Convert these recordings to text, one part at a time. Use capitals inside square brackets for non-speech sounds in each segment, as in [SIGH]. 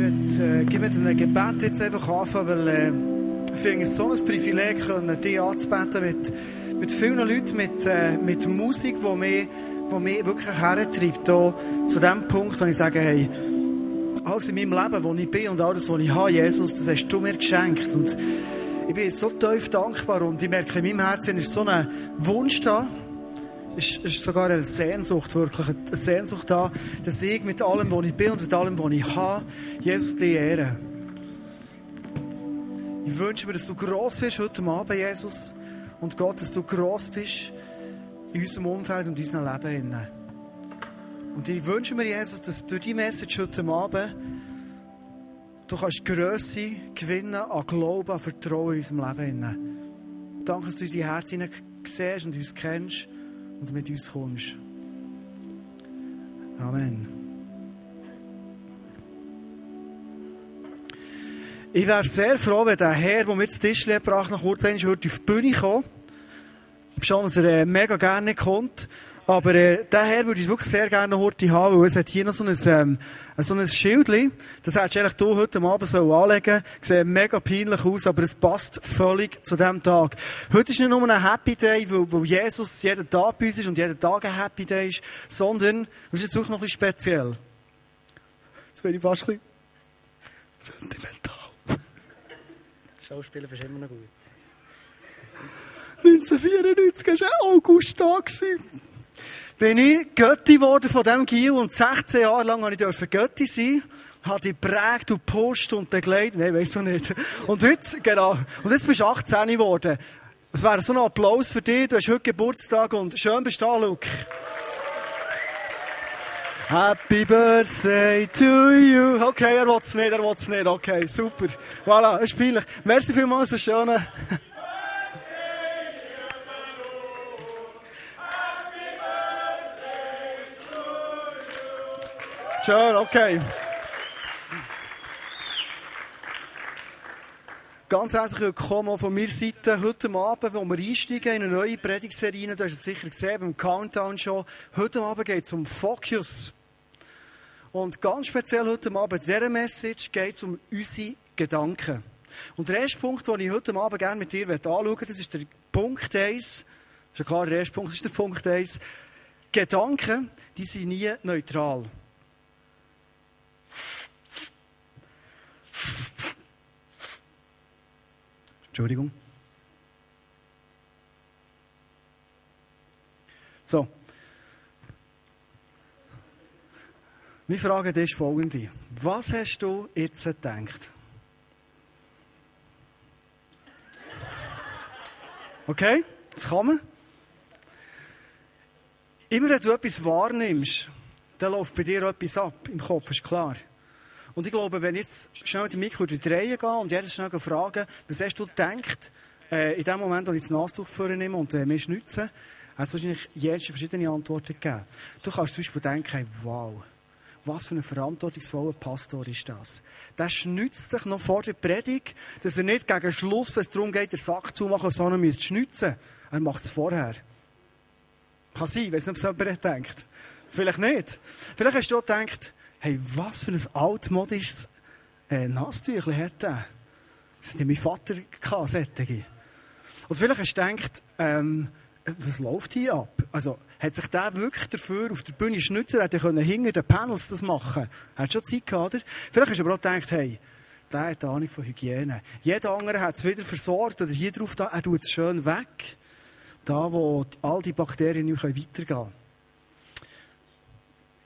werde äh, mit einem Gebet jetzt einfach anfangen, weil äh, ich finde es so ein Privileg, können, dich anzubeten mit, mit vielen Leuten, mit, äh, mit Musik, die mich, die mich wirklich hertreibt. Zu dem Punkt, wo ich sage, hey, alles in meinem Leben, wo ich bin und alles, was ich habe, Jesus, das hast du mir geschenkt. Und ich bin so tief dankbar und ich merke, in meinem Herzen ist so ein Wunsch da, ist, ist sogar eine Sehnsucht, wirklich eine Sehnsucht da, dass ich mit allem, was ich bin und mit allem, was ich habe, Jesus die ehre. Ich wünsche mir, dass du gross bist heute Abend, Jesus. Und Gott, dass du gross bist in unserem Umfeld und in unserem Leben. Und ich wünsche mir, Jesus, dass durch die Message heute Abend du kannst Grösse gewinnen an Glauben, an Vertrauen in unserem Leben. Danke, dass du unsere Herzen siehst und uns kennst und mit uns kommst. Amen. Ich wäre sehr froh, wenn der Herr, der mir das Tisch gebracht noch kurz einmal auf die Bühne kommen Ich schon, dass er äh, mega gerne kommt. Aber äh, der Herr würde ich wirklich sehr gerne heute haben, weil es hat hier noch so ein, ähm, so ein Schildchen. Das hättest du eigentlich hier heute Abend so anlegen Sieht mega peinlich aus, aber es passt völlig zu diesem Tag. Heute ist nicht nur ein Happy Day, weil, weil Jesus jeden Tag bei uns ist und jeden Tag ein Happy Day ist, sondern es ist jetzt auch noch ein bisschen speziell. Jetzt bin ich fast ein bisschen sentimental. Schauspieler ist immer noch gut. 1994 war auch August da. Bin ich Götti geworden von diesem Gil und 16 Jahre lang durfte ich Götti sein. Hat die prägt und post und begleitet. Nein, weiss ich nicht. Und heute, genau. Und jetzt bist du 18 geworden. Es wäre so ein Applaus für dich. Du hast heute Geburtstag und schön bist du da, Luke. Happy Birthday to you. Okay, er will es nicht, er will es nicht. Okay, super. Voilà, ist peinlich. Merci vielmals, so schöne. Schön, okay. Ganz herzlich willkommen von meiner Seite heute Abend, wo wir einsteigen in eine neue Predigtserie. Du hast es sicher gesehen beim Countdown schon. Heute Abend geht es um Focus. Und ganz speziell heute Abend in dieser Message geht es um unsere Gedanken. Und der erste Punkt, den ich heute Abend gerne mit dir anschauen möchte, das ist der Punkt 1. Das ist ja klar, der erste Punkt ist der Punkt 1. Gedanken, die sind nie neutral. Entschuldigung. So. Meine Frage ist folgende. Was hast du jetzt gedacht? Okay? Das man. Immer wenn du etwas wahrnimmst, dann läuft bei dir etwas ab im Kopf, ist klar. Und ich glaube, wenn ich jetzt schnell die Mikro drehen gehe und jedes schnell fragen, was hast du gedacht, äh, in dem Moment, als ich das Nastuch vornehme und äh, mir schnitzen, hat es wahrscheinlich jede verschiedene Antworten gegeben. Du kannst zum Beispiel denken, wow, was für ein verantwortungsvoller Pastor ist das? Der schnitzt sich noch vor der Predigt, dass er nicht gegen Schluss, wenn es darum geht, den Sack zu machen, sondern müsste schnitzen. Er macht es vorher. Kann sein, wenn es nicht jemand denkt. Vielleicht nicht. Vielleicht hast du auch gedacht, hey, was für ein altmodisches äh, Nasstüchlein hat er? Das hat mein Vater solche. Und vielleicht hast du gedacht, ähm, was läuft hier ab? Also, hat sich der wirklich dafür auf der Bühne schnitzen, hätte er hinter den Panels das machen hat schon Zeit gehabt, oder? Vielleicht hast du aber auch gedacht, hey, der hat Ahnung von Hygiene. Jeder andere hat es wieder versorgt oder hier drauf, da, er tut es schön weg. Da, wo all die Bakterien nicht weitergehen können.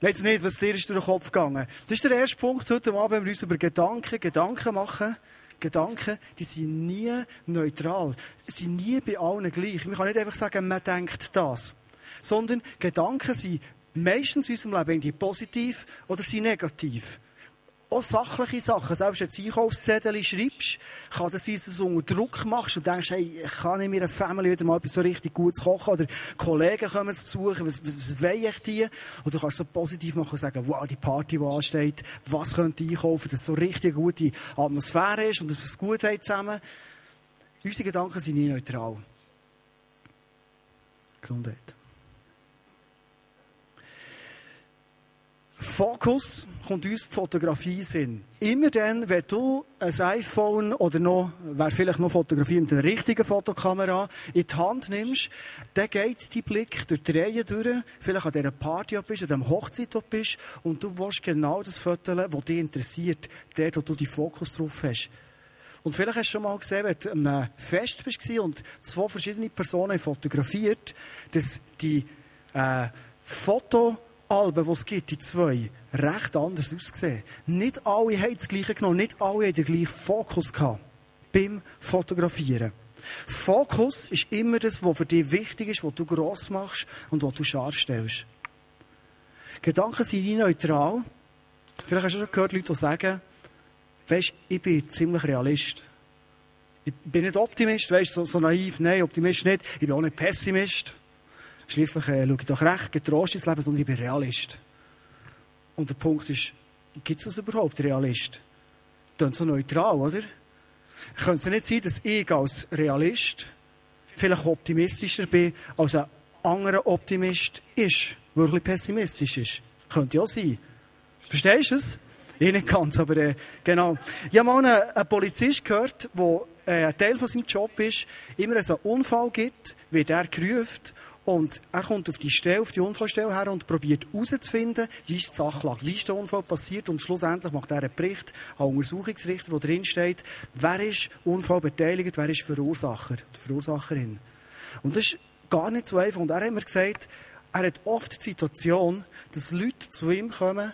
Weiss nicht, was dir ist durch den Kopf gegangen. Das ist der erste Punkt heute Abend, wenn wir uns über Gedanken, Gedanken machen. Gedanken, die sind nie neutral. Sie sind nie bei allen gleich. Man kann nicht einfach sagen, man denkt das. Sondern Gedanken sind meistens in unserem Leben irgendwie positiv oder sind negativ. Auch sachliche Sachen. Selbst wenn du ein Einkaufszettel schreibst, kann das sein, dass du unter Druck machst und denkst, hey, ich kann in meiner Family wieder mal etwas so richtig Gutes kochen oder Kollegen kommen zu besuchen, was, was, was will ich die? Und du kannst so positiv machen und sagen, wow, die Party, die ansteht, was könnte ich einkaufen, dass es so richtig gute Atmosphäre ist und dass wir es gut haben zusammen. Unsere Gedanken sind nie neutral. Gesundheit. Fokus kommt uns die Fotografie Sinn. Immer dann, wenn du ein iPhone oder noch, wer vielleicht noch Fotografie mit einer richtigen Fotokamera in die Hand nimmst, dann geht dein Blick durch die Reihe durch, vielleicht an dieser Party bist, an dieser Hochzeit bist, und du willst genau das Foto, das dich interessiert, der, wo du den Fokus drauf hast. Und vielleicht hast du schon mal gesehen, wenn du an einem Fest warst und zwei verschiedene Personen fotografiert, dass die äh, Foto Alben, die es gibt, die zwei, recht anders aussehen. Nicht alle haben das Gleiche genommen, nicht alle haben den gleichen Fokus gehabt beim Fotografieren. Fokus ist immer das, was für dich wichtig ist, was du gross machst und was du scharf stellst. Gedanken sind nie neutral. Vielleicht hast du schon gehört, Leute, die sagen, weisst, ich bin ziemlich Realist. Ich bin nicht Optimist, weisst, so, so naiv, nein, Optimist nicht. Ich bin auch nicht Pessimist. Schließlich äh, schaue ich doch recht getrost ins Leben, sondern ich bin Realist. Und der Punkt ist, gibt es das überhaupt, Realist? Dann so neutral, oder? Könnte es nicht sein, dass ich als Realist vielleicht optimistischer bin, als ein anderer Optimist ist, wirklich pessimistisch ist? Könnte ja auch sein. Verstehst du es? Ich nicht ganz, aber äh, genau. Ich habe mal einen, einen Polizist gehört, der äh, ein Teil von seinem Job ist, immer wenn es einen Unfall gibt, wird er gerufen und er kommt auf die Stelle, auf die Unfallstelle her und probiert herauszufinden, wie ist die Sachlage, wie ist der Unfall passiert und schlussendlich macht er einen Bericht an Untersuchungsrichter, wo drin steht, wer ist Unfall beteiligt, wer ist Verursacher, die Verursacherin. Und das ist gar nicht so einfach. Und er hat mir gesagt, er hat oft die Situation, dass Leute zu ihm kommen,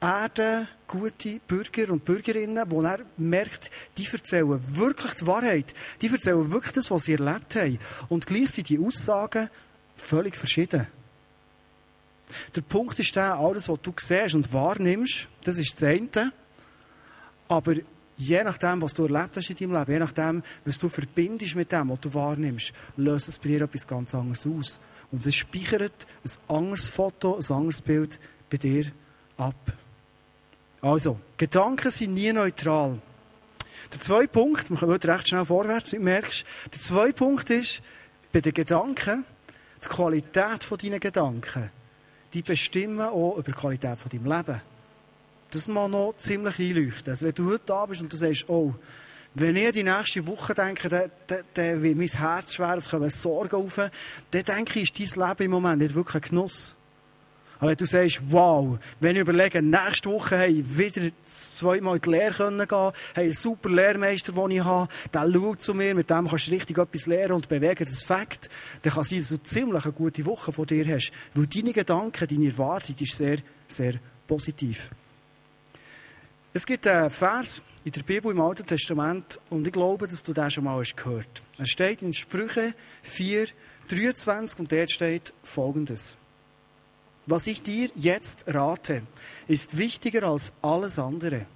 Erde, gute Bürger und Bürgerinnen, wo er merkt, die erzählen wirklich die Wahrheit. Die erzählen wirklich das, was sie erlebt haben. Und gleich sind die Aussagen völlig verschieden. Der Punkt ist der, alles, was du siehst und wahrnimmst, das ist das eine. Aber je nachdem, was du erlebt hast in deinem Leben, je nachdem, was du verbindest mit dem, was du wahrnimmst, löst es bei dir etwas ganz anderes aus. Und es speichert ein anderes Foto, ein anderes Bild bei dir ab. Also, Gedanken sind nie neutral. Der zweite Punkt, wir kommen recht schnell vorwärts, du merkst. Der zweite Punkt ist, bei den Gedanken, die Qualität deiner Gedanken, die bestimmen auch über die Qualität von deinem Leben. Das muss noch ziemlich einleuchten. Also wenn du heute da bist und du sagst, oh, wenn ich die nächste Woche denke, dann, dann, dann wird mein Herz schwer, es kommen Sorgen auf, dann denke ich, ist dein Leben im Moment nicht wirklich ein Genuss. Aber wenn du sagst, wow, wenn ich überlege, nächste Woche hey, wieder zweimal in die Lehre können gehen, hey, einen super Lehrmeister, den ich habe, der schaut zu mir, mit dem kannst du richtig etwas lernen und bewegen, das Fakt, dann kann es sein, dass du ziemlich eine gute Woche von dir hast. Weil deine Gedanken, deine Erwartung ist sehr, sehr positiv. Es gibt einen Vers in der Bibel im Alten Testament und ich glaube, dass du den schon mal hast gehört. Er steht in Sprüche 4, 23 und dort steht folgendes. Was ich dir jetzt rate, ist wichtiger als alles andere.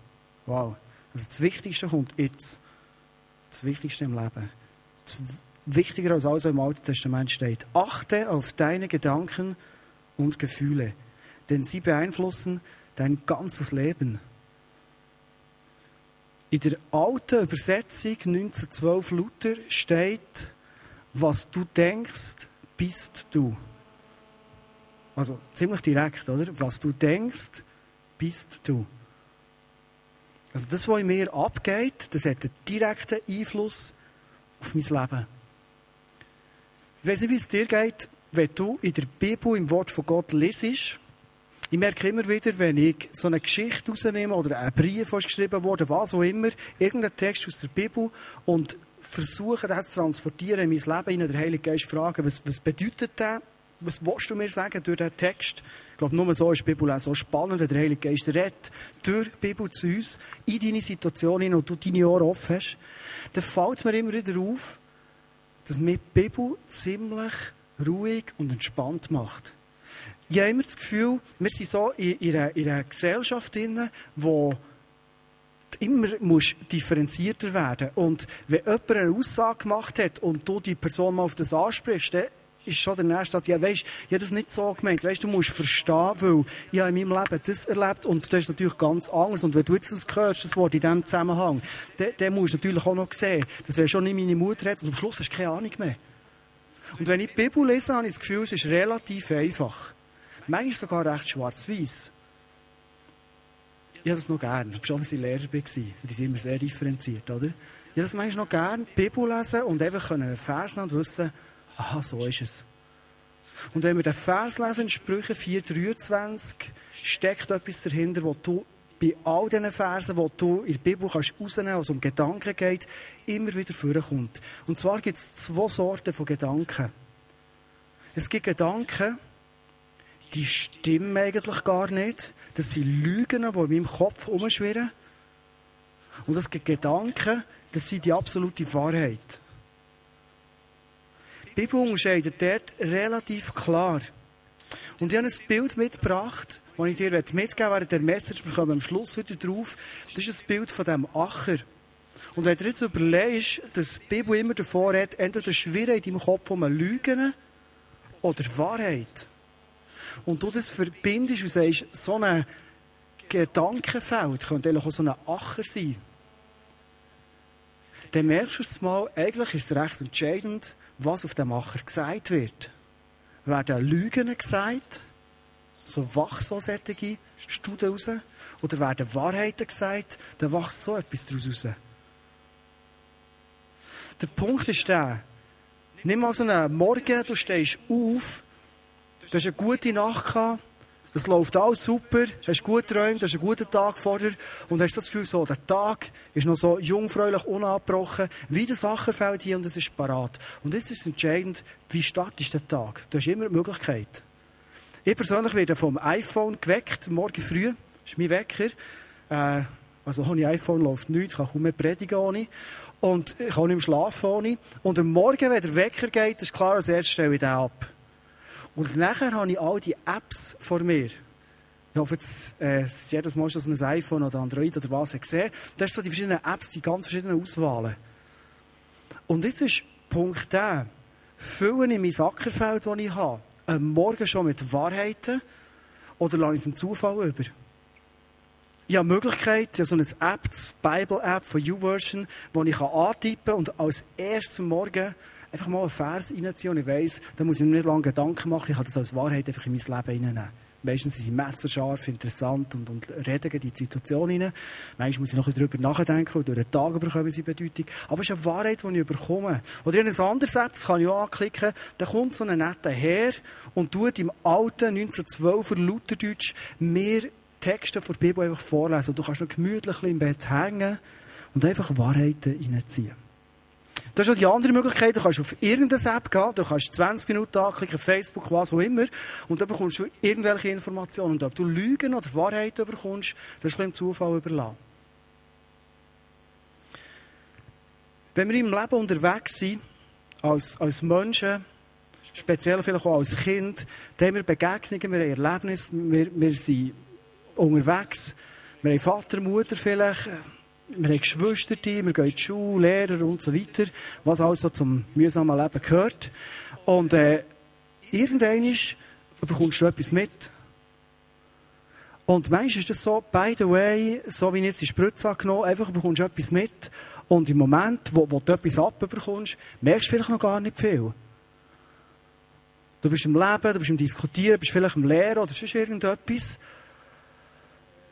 Wow. Also das Wichtigste kommt jetzt. Das Wichtigste im Leben. Das wichtiger als alles, was im Alten Testament steht. Achte auf deine Gedanken und Gefühle, denn sie beeinflussen dein ganzes Leben. In der alten Übersetzung 1912 Luther steht, was du denkst, bist du. Also ziemlich direkt, oder? Was du denkst, bist du. Also das, was in mir abgeht, das hat einen direkten Einfluss auf mein Leben. Ich weiß nicht, wie es dir geht, wenn du in der Bibel im Wort von Gott lesest. Ich merke immer wieder, wenn ich so eine Geschichte rausnehme oder einen Brief, der geschrieben wurde, was auch immer, irgendein Text aus der Bibel und versuche, das zu transportieren in mein Leben, in der Heilige Geist fragen, was, was bedeutet das? Was willst du mir sagen durch diesen Text? Ich glaube, nur so ist die Bibel auch so spannend, wenn der Heilige Geist redet durch die Bibel zu uns, in deine Situation hin und du deine Ohren offen hast. Dann fällt mir immer wieder auf, dass mir die Bibel ziemlich ruhig und entspannt macht. Ich habe immer das Gefühl, wir sind so in, in, einer, in einer Gesellschaft drin, wo immer muss differenzierter werden. Und wenn jemand eine Aussage gemacht hat und du die Person mal auf das ansprichst, dann ist schon der nächste Satz, ja weisst, ich habe das nicht so gemeint, weisst, du musst verstehen, weil ich habe in meinem Leben das erlebt und das ist natürlich ganz anders und wenn du jetzt das hörst, das Wort in diesem Zusammenhang, dann, dann musst du natürlich auch noch sehen, das wäre schon nicht meine Mutter hat und am Schluss hast du keine Ahnung mehr. Und wenn ich die Bibel lese, habe ich das Gefühl, es ist relativ einfach. Manchmal sogar recht schwarz-weiß. Ich habe das noch gern. Ich war schon, als ich Lehrer war. Die sind immer sehr differenziert, oder? Ich habe das manchmal noch gern, die Bibel lesen und einfach einen Vers nehmen und wissen, aha, so ist es. Und wenn wir den Vers lesen, Sprüche 4,23, steckt etwas dahinter, wo du bei all diesen Versen, die du in der Bibel kannst rausnehmen kannst, es um Gedanken geht, immer wieder vorkommt. Und zwar gibt es zwei Sorten von Gedanken. Es gibt Gedanken, die stimmen eigentlich gar nicht. Das sind Lügen, die in meinem Kopf umschwirren. Und es gibt Gedanken, das sind die absolute Wahrheit. Bibel unterscheidet dort relativ klar. Und ich habe ein Bild mitgebracht, das ich dir mitgeben während der Message. Wir kommen am Schluss wieder drauf. Das ist ein Bild von diesem Acher. Und wenn du jetzt überlegst, dass die Bibel immer davor hat, entweder schwirren in deinem Kopf um Lügen oder Wahrheit. Und du das verbindest und sagst, so ein Gedankenfeld könnte auch so ein Acher sein. Dann merkst du es mal, eigentlich ist es recht entscheidend, was auf dem Acher gesagt wird. Werden Lügen gesagt, so wachsen so solche Studien raus, oder werden Wahrheiten gesagt, dann wächst so etwas daraus raus. Der Punkt ist der, nimm mal so einen Morgen, du stehst auf, du hast eine gute Nacht gehabt, es läuft alles super, du hast gut geträumt, hast einen guten Tag vor dir und hast das Gefühl, so, der Tag ist noch so jungfräulich, unabgebrochen, wie der Sacherfeld hier und es ist parat. Und jetzt ist entscheidend, wie startest den Tag? Du hast immer die Möglichkeit. Ich persönlich werde vom iPhone geweckt, morgen früh, das ist mein Wecker. Äh, also ohne iPhone läuft nichts, ich kann kaum mehr predigen ohne. Und ich kann nicht mehr schlafen ohne. Und am Morgen, wenn der Wecker geht, ist klar, als erstes stelle ich den ab. Und nachher habe ich all die Apps vor mir. Ich hoffe, jetzt, äh, jedes Mal schon so ein iPhone oder Android oder was gesehen. Da hast so die verschiedenen Apps, die ganz verschiedenen Auswahlen. Und jetzt ist Punkt der, fülle ich mein Sackerfeld, das ich habe, am Morgen schon mit Wahrheiten oder lasse ich es dem Zufall über? Ich habe die Möglichkeit, ja so eine App, die Bible-App von YouVersion, wo ich antippen kann und als erstes Morgen einfach mal einen Vers reinziehen und ich weiss, da muss ich mir nicht lange Gedanken machen, ich kann das als Wahrheit einfach in mein Leben reinnehmen. Meistens sind sie messerscharf, interessant und, und reden in die Situation hinein. Manchmal muss ich noch ein darüber nachdenken und durch den Tag bekommen sie Bedeutung. Aber es ist eine Wahrheit, die ich bekomme. Oder in ein anderes App, das kann ich auch anklicken, da kommt so ein netter Herr und tut im alten 1912er Lutherdeutsch mehr Texte von der Bibel einfach vorlesen. Und du kannst noch gemütlich im Bett hängen und einfach Wahrheiten reinziehen. Du hast auch die andere Möglichkeit, du kannst auf irgendeine App gehen, du kannst 20 Minuten anklicken, Facebook, was auch immer, und dann bekommst du irgendwelche Informationen. Und ob du Lügen oder Wahrheiten bekommst, das ist ein bisschen Zufall überlassen. Wenn wir im Leben unterwegs sind, als, als Menschen, speziell vielleicht auch als Kind, dann haben wir Begegnungen, wir haben Erlebnisse, wir, wir sind unterwegs, wir haben Vater, Mutter vielleicht, wir haben Geschwister, wir gehen in die Schule, Lehrer und so weiter, was also zum mühsamen Leben gehört. Und äh, irgendwann bekommst du etwas mit. Und manchmal ist das so, by the way, so wie ich jetzt die Spritze genommen einfach bekommst du etwas mit. Und im Moment, wo, wo du etwas abbekommst, merkst du vielleicht noch gar nicht viel. Du bist im Leben, du bist im Diskutieren, bist vielleicht im Lehren oder sonst irgendetwas.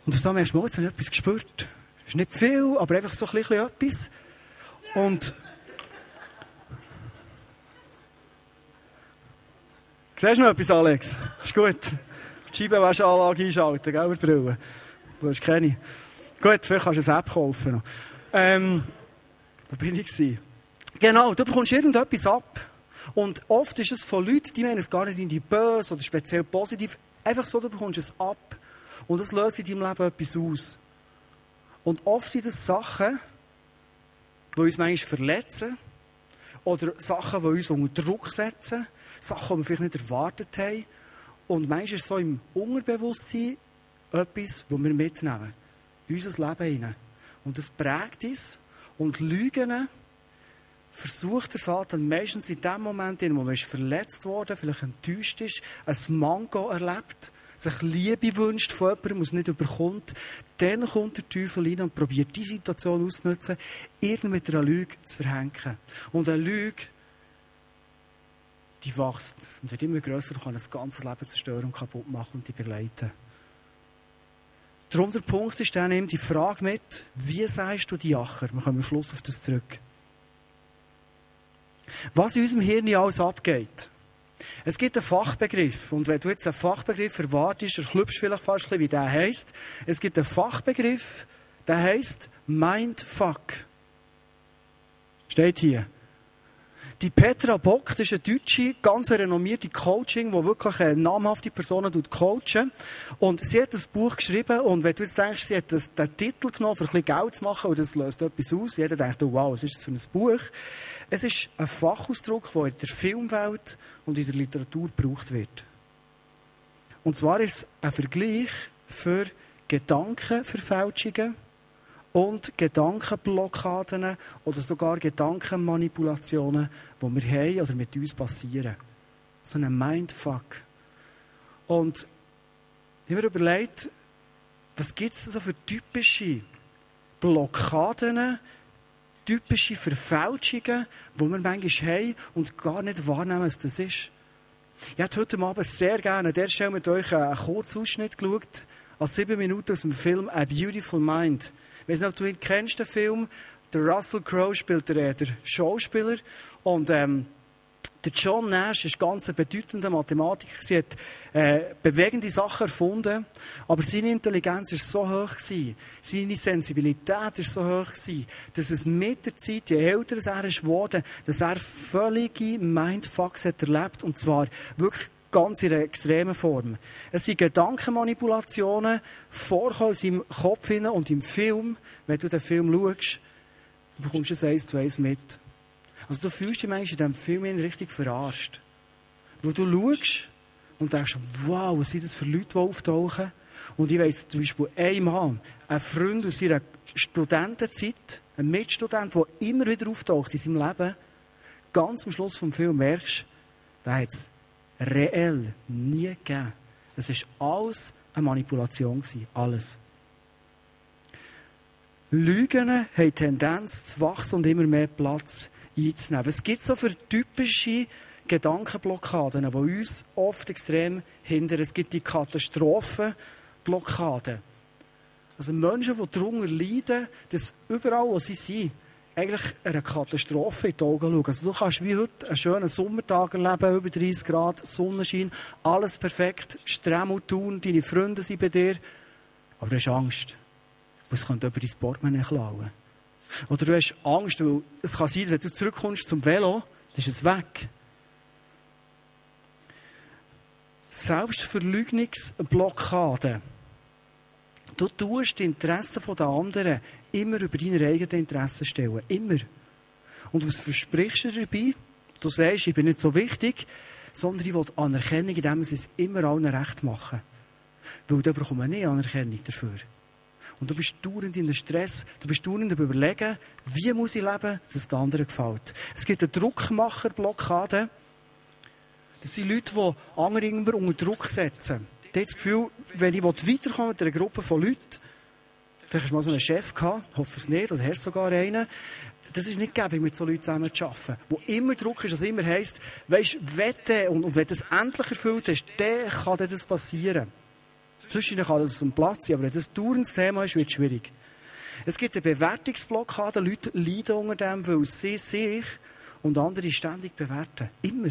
Und dann merkst du, oh, jetzt habe ich etwas gespürt. Ist nicht viel, aber einfach so ein bisschen etwas. Und Siehst du noch etwas, Alex? Ist gut. Die Scheibenwaschanlage einschalten, gell, Brille. Du hast keine. Gut, vielleicht kannst du eine App kaufen. Ähm, wo bin ich? Genau, du bekommst irgendetwas ab. Und oft ist es von Leuten, die meinen es gar nicht in die böse oder speziell positiv. Einfach so, du bekommst es ab. Und das löst in deinem Leben etwas aus. Und oft sind das Sachen, die uns manchmal verletzen. Oder Sachen, die uns unter Druck setzen. Sachen, die wir vielleicht nicht erwartet haben. Und manchmal ist so im Unterbewusstsein etwas, das wir mitnehmen. Unser Leben hinein. Und das prägt uns. Und Lügen versucht der Satan meistens in dem Moment, in dem man verletzt worden, vielleicht enttäuscht ist, ein Mango erlebt, sich Liebe wünscht von jemandem, was nicht überkommt, dann kommt der Teufel rein und probiert die Situation auszunutzen, irgend mit einer Lüge zu verhängen. Und eine Lüge die wächst und wird immer grösser und kann ein ganzes Leben zerstören und kaputt machen und die begleiten. Darum der Punkt ist dann eben die Frage mit, wie sagst du die Acher? Wir kommen am Schluss auf das zurück. Was in unserem Hirn alles abgeht. Es gibt einen Fachbegriff. Und wenn du jetzt einen Fachbegriff erwartest, erklüpfst vielleicht fast ein bisschen, wie der heisst. Es gibt einen Fachbegriff, der heisst Mindfuck. Steht hier. Die Petra Bock, das ist eine deutsche, ganz renommierte Coaching, die wirklich eine namhafte Personen coachen. Und sie hat das Buch geschrieben und wenn du jetzt denkst, sie hat das, den Titel genommen, um ein bisschen Geld zu machen und das löst etwas aus, jeder denkt, oh, wow, was ist das für ein Buch? Es ist ein Fachausdruck, der in der Filmwelt und in der Literatur gebraucht wird. Und zwar ist es ein Vergleich für Gedankenverfälschungen und Gedankenblockaden oder sogar Gedankenmanipulationen, die wir haben oder mit uns passieren. So ein Mindfuck. Und ich habe mir überlegt, was gibt es so für typische Blockaden, typische Verfälschungen, die wir manchmal haben und gar nicht wahrnehmen, was das ist. Ich hätte heute Abend sehr gerne an der Stelle mit euch einen Kurzausschnitt geschaut, als sieben Minuten aus dem Film A Beautiful Mind. Ich weiß nicht, ob du ihn kennst, den Film. Der Russell Crowe spielt der, der Schauspieler. Und, ähm, der John Nash ist ganz ein bedeutender Mathematiker. Sie hat äh, bewegende Sachen erfunden, aber seine Intelligenz ist so hoch gewesen, seine Sensibilität ist so hoch gewesen, dass es mit der Zeit, je älter er ist geworden, dass er völlige Mindfucks hat erlebt und zwar wirklich ganz in einer extremen Form. Es sind Gedankenmanipulationen vorkommen in seinem Kopf und im Film, wenn du den Film schaust, bekommst du es eins zu eins mit. Also du fühlst dich manchmal in diesem Film richtig verarscht. Wo du schaust und denkst, wow, was sind das für Leute, die auftauchen? Und ich weiss zum Beispiel einmal, ein Freund aus seiner Studentenzeit, ein Mitstudent, der immer wieder auftaucht in seinem Leben, ganz am Schluss vom Film merkst, der hat es reell nie gegeben. Das war alles eine Manipulation. Alles. Lügen haben Tendenz zu wachsen und immer mehr Platz einzunehmen. Es gibt so für typische Gedankenblockaden, die uns oft extrem hindern. Es gibt die Katastrophenblockaden. Also Menschen, die darunter leiden, dass überall, wo sie sind, eigentlich eine Katastrophe in die Augen schauen. Also du kannst wie heute einen schönen Sommertag erleben, über 30 Grad, Sonnenschein, alles perfekt, Stremel tun, deine Freunde sind bei dir, aber du hast Angst. Es könnte über dein Portemonnaie klauen. Oder du hast Angst, weil es kann sein, wenn du zurückkommst zum Velo, dann ist es weg. Selbstverleugnungsblockade. Du tust die Interessen der anderen immer über deine eigenen Interessen stellen. Immer. Und was versprichst du dabei? Du sagst, ich bin nicht so wichtig, sondern ich will Anerkennung, indem sie es immer allen recht machen. Weil da bekommen wir nicht Anerkennung dafür. Und du bist dauernd in den Stress, du bist dauernd Überlegen, wie muss ich leben, dass es den anderen gefällt. Es gibt eine Druckmacherblockade. Das sind Leute, die andere immer unter Druck setzen. Die haben das Gefühl, wenn ich weiterkomme mit einer Gruppe von Leuten, vielleicht hast du mal so einen Chef gehabt, hoffe es nicht, oder hast sogar einen, das ist nicht gäbig, mit so Leuten zusammen zu arbeiten. Wo immer Druck ist, was immer heisst, weisst, du, und, und wenn du es endlich erfüllt hast, dann kann das passieren. Zwischendurch kann das ein Platz sein, aber wenn das dauerndes Thema ist, wird es schwierig. Es gibt eine Bewertungsblockade, Leute leiden unter dem, weil sie sich und andere ständig bewerten. Immer.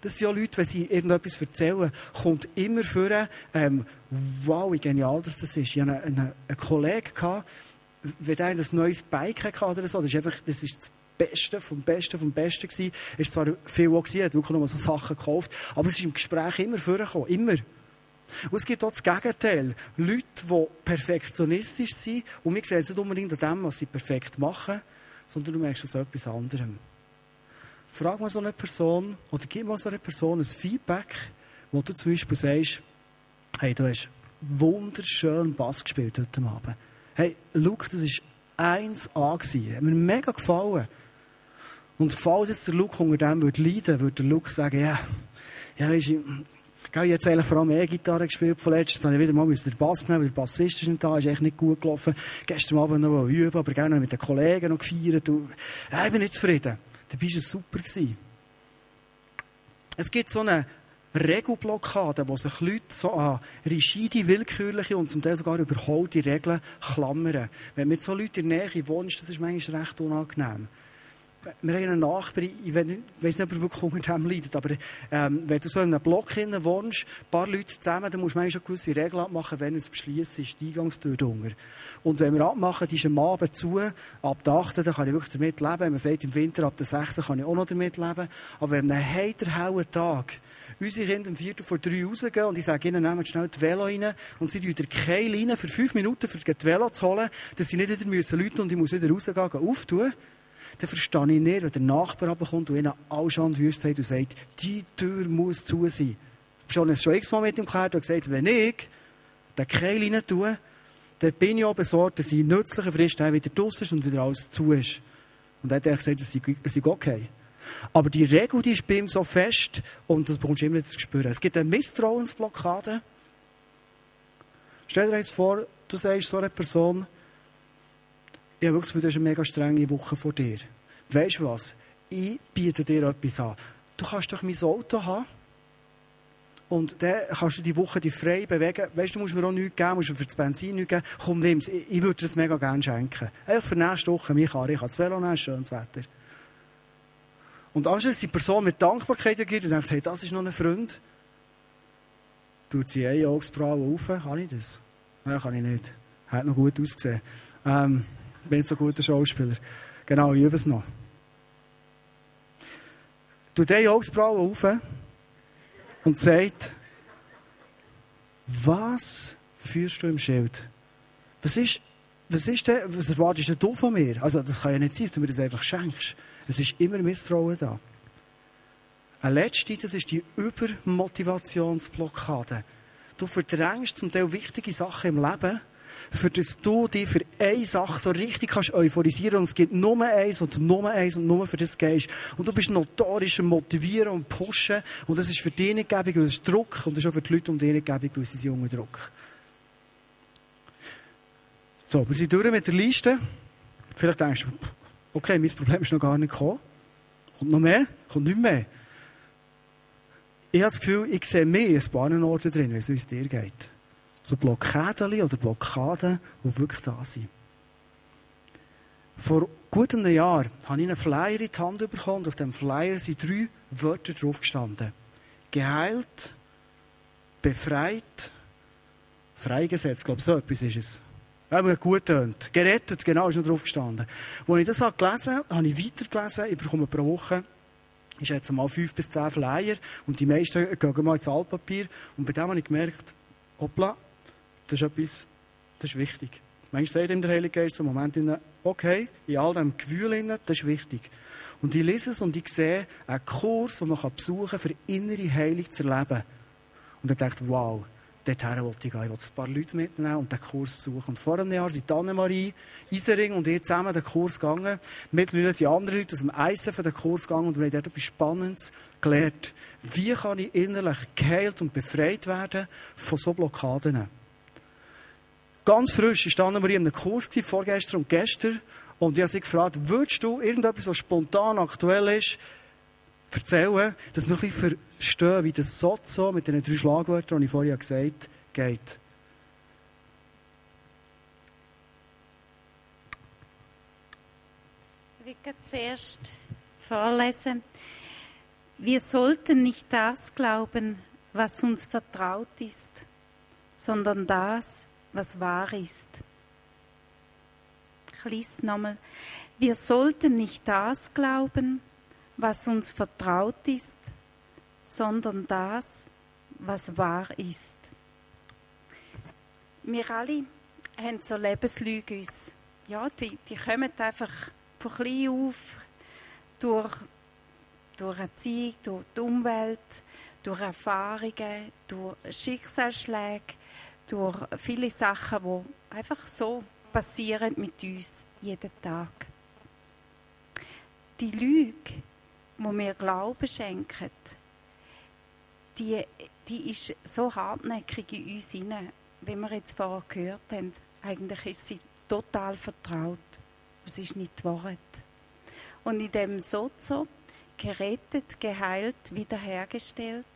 Das sind ja Leute, wenn sie irgendetwas erzählen, kommt immer vor, ähm, wow, wie genial das, ist. Ich hatte einen, einen, einen Kollegen, gehabt, wenn der ein neues Bike hatte oder so, das ist einfach, das ist das Beste vom Besten vom Besten gewesen. Es war zwar viel gewesen, hat wirklich noch so Sachen gekauft, aber es ist im Gespräch immer vorgekommen. Immer. Und es gibt auch das Gegenteil. Leute, die perfektionistisch sind, und wir sehen es nicht unbedingt an dem, was sie perfekt machen, sondern du merkst es an etwas anderem. Frag mal so eine Person, oder gib mal so eine Person ein Feedback, wo du zum Beispiel sagst, hey, du hast wunderschön Bass gespielt heute Abend. Hey, Luke, das war 1A gewesen. Hat mir mega gefallen. Und falls jetzt der Luke unter dem würde leiden, würde der Luke sagen, ja, ja, ist, ich habe jetzt eigentlich vor allem E-Gitarre gespielt von letztes. Jetzt ich wieder mal den Bass nehmen, weil der Bassist ist nicht da, ist echt nicht gut gelaufen. Gestern Abend noch üben, aber gerne mit den Kollegen noch gefeiert. Und, ja, ich bin nicht zufrieden. Dabei war es super. Gewesen. Es gibt so eine Regelblockade, wo sich Leute so an rigide, willkürliche und zum Teil sogar überholte Regeln klammern. Wenn mit so Leuten in der Nähe wohnst, das ist manchmal recht unangenehm wir haben einen Nachbar, ich weiß nicht, ob er wirklich unter dem leidet, aber ähm, wenn du so in einem Block wohnst, ein paar Leute zusammen, dann musst du schon gewisse Regeln abmachen, wenn es beschließt ist, die Eingangstür drunter. Und wenn wir abmachen, die ist am Abend zu, ab der 8. dann kann ich wirklich damit leben. Wenn man sagt, im Winter ab der 6. kann ich auch noch damit leben. Aber wenn einem heiterhauen Tag unsere Kinder um Viertel vor drei rausgehen und ich sage ihnen, nehmt schnell die Velo rein und sie tun den Keil für fünf Minuten, für die Velo zu holen, dass sie nicht wieder müssen Leute und ich muss wieder rausgehen, auftun dann verstehe ich nicht, wenn der Nachbar kommt und ihnen alle schon Wüste sagt und sagt, die Tür muss zu sein. Ich habe schon x-mal mit ihm geklärt und gesagt, wenn ich den Keil rein tue, dann bin ich auch besorgt, dass ich nützliche Frist wieder draussen ist und wieder alles zu ist. Und er hat gesagt, es sei okay. Aber die Regel, die ist bei ihm so fest und das bekommst du immer nicht zu spüren. Es gibt eine Misstrauensblockade. Stell dir eins vor, du sagst so einer Person, ich habe wirklich das ist eine mega strenge Woche vor dir. Weißt du was? Ich biete dir etwas an. Du kannst doch mein Auto haben. Und dann kannst du die Woche die frei bewegen. Weißt du, du musst mir auch nichts geben, musst mir für das Benzin nichts geben. Komm, nimm's. Ich, ich würde dir das mega gerne schenken. Einfach für nächste Woche, mich kann ich kann das Velo nehmen, schönes Wetter. Und anschließend die Person mit Dankbarkeit reagiert und denkt, hey, das ist noch ein Freund. Tut sie eine Augsbraue auf. Kann ich das? Nein, kann ich nicht. Hat noch gut ausgesehen. Ähm, bin nicht so ein guter Schauspieler. Genau, ich übe es noch. Du die Augsbrauen auf und sagt, was führst du im Schild? Was ist, was ist denn, was erwartest du von mir? Also, das kann ja nicht sein, dass du mir das einfach schenkst. Es ist immer Misstrauen da. Eine letzte, das ist die Übermotivationsblockade. Du verdrängst zum Teil wichtige Sachen im Leben, für das du dich für eine Sache so richtig kannst euphorisieren und es gibt nur eins und nur eins und nur für das gehst. Und du bist notorisch Motivieren und Pushen und das ist für dich nicht gäbig, ist Druck und das ist auch für die Leute um dich nicht gäbig, weil sie sind Druck. So, wir sind durch mit der Liste. Vielleicht denkst du, okay, mein Problem ist noch gar nicht gekommen. Kommt noch mehr? Kommt nicht mehr. Ich habe das Gefühl, ich sehe mehr ein paar drin, wie es dir geht so Blockaden oder Blockaden, die wirklich da sind. Vor gut einem Jahr habe ich einen Flyer in die Hand bekommen und auf dem Flyer sind drei Wörter drauf gestanden. Geheilt, befreit, freigesetzt, ich glaube so etwas ist es. Wenn man gut tönt. Gerettet, genau, ist noch drauf gestanden. Als ich das gelesen habe, habe ich weitergelesen. Ich bekomme pro Woche, ich schätze mal fünf bis zehn Flyer und die meisten gehen mal ins Altpapier. Und bei dem habe ich gemerkt, hoppla, das ist etwas, das ist wichtig. Manchmal sagt ihm der Heilige Geist im Moment, okay, in all diesem Gewühl, das ist wichtig. Und ich lese es und ich sehe einen Kurs, den man besuchen kann, für innere Heilung zu erleben. Und er denkt, wow, dorthin wollte ich gehen. Ich wollte ein paar Leute mitnehmen und den Kurs besuchen. Und vor einem Jahr sind Annemarie, Isering und ich zusammen den Kurs gegangen. Mittlerweile sind andere Leute aus dem ISF den Kurs gegangen und wir haben dort etwas Spannendes gelernt. Wie kann ich innerlich geheilt und befreit werden von so Blockaden? Ganz frisch ist Annemarie in einem Kurs vorgestern und gestern. Und ich habe sie gefragt, würdest du irgendetwas, was spontan aktuell ist, erzählen, dass wir ein bisschen verstehen, wie das so mit den drei Schlagwörtern, die ich vorher gesagt habe, geht. Ich will zuerst vorlesen. Wir sollten nicht das glauben, was uns vertraut ist, sondern das, was wahr ist. Ich lese nochmal. Wir sollten nicht das glauben, was uns vertraut ist, sondern das, was wahr ist. Wir alle haben so Lebenslüge. Ja, die, die kommen einfach von klein auf durch, durch Erziehung, durch die Umwelt, durch Erfahrungen, durch Schicksalsschläge durch viele Sachen, die einfach so passieren mit uns jeden Tag. Die Lüge, wo wir Glauben schenken, die, die ist so hartnäckig in uns hinein, wie wir jetzt vorher gehört haben. Eigentlich ist sie total vertraut. Es ist nicht die Wahrheit. Und in dem Sozo gerettet, geheilt, wiederhergestellt.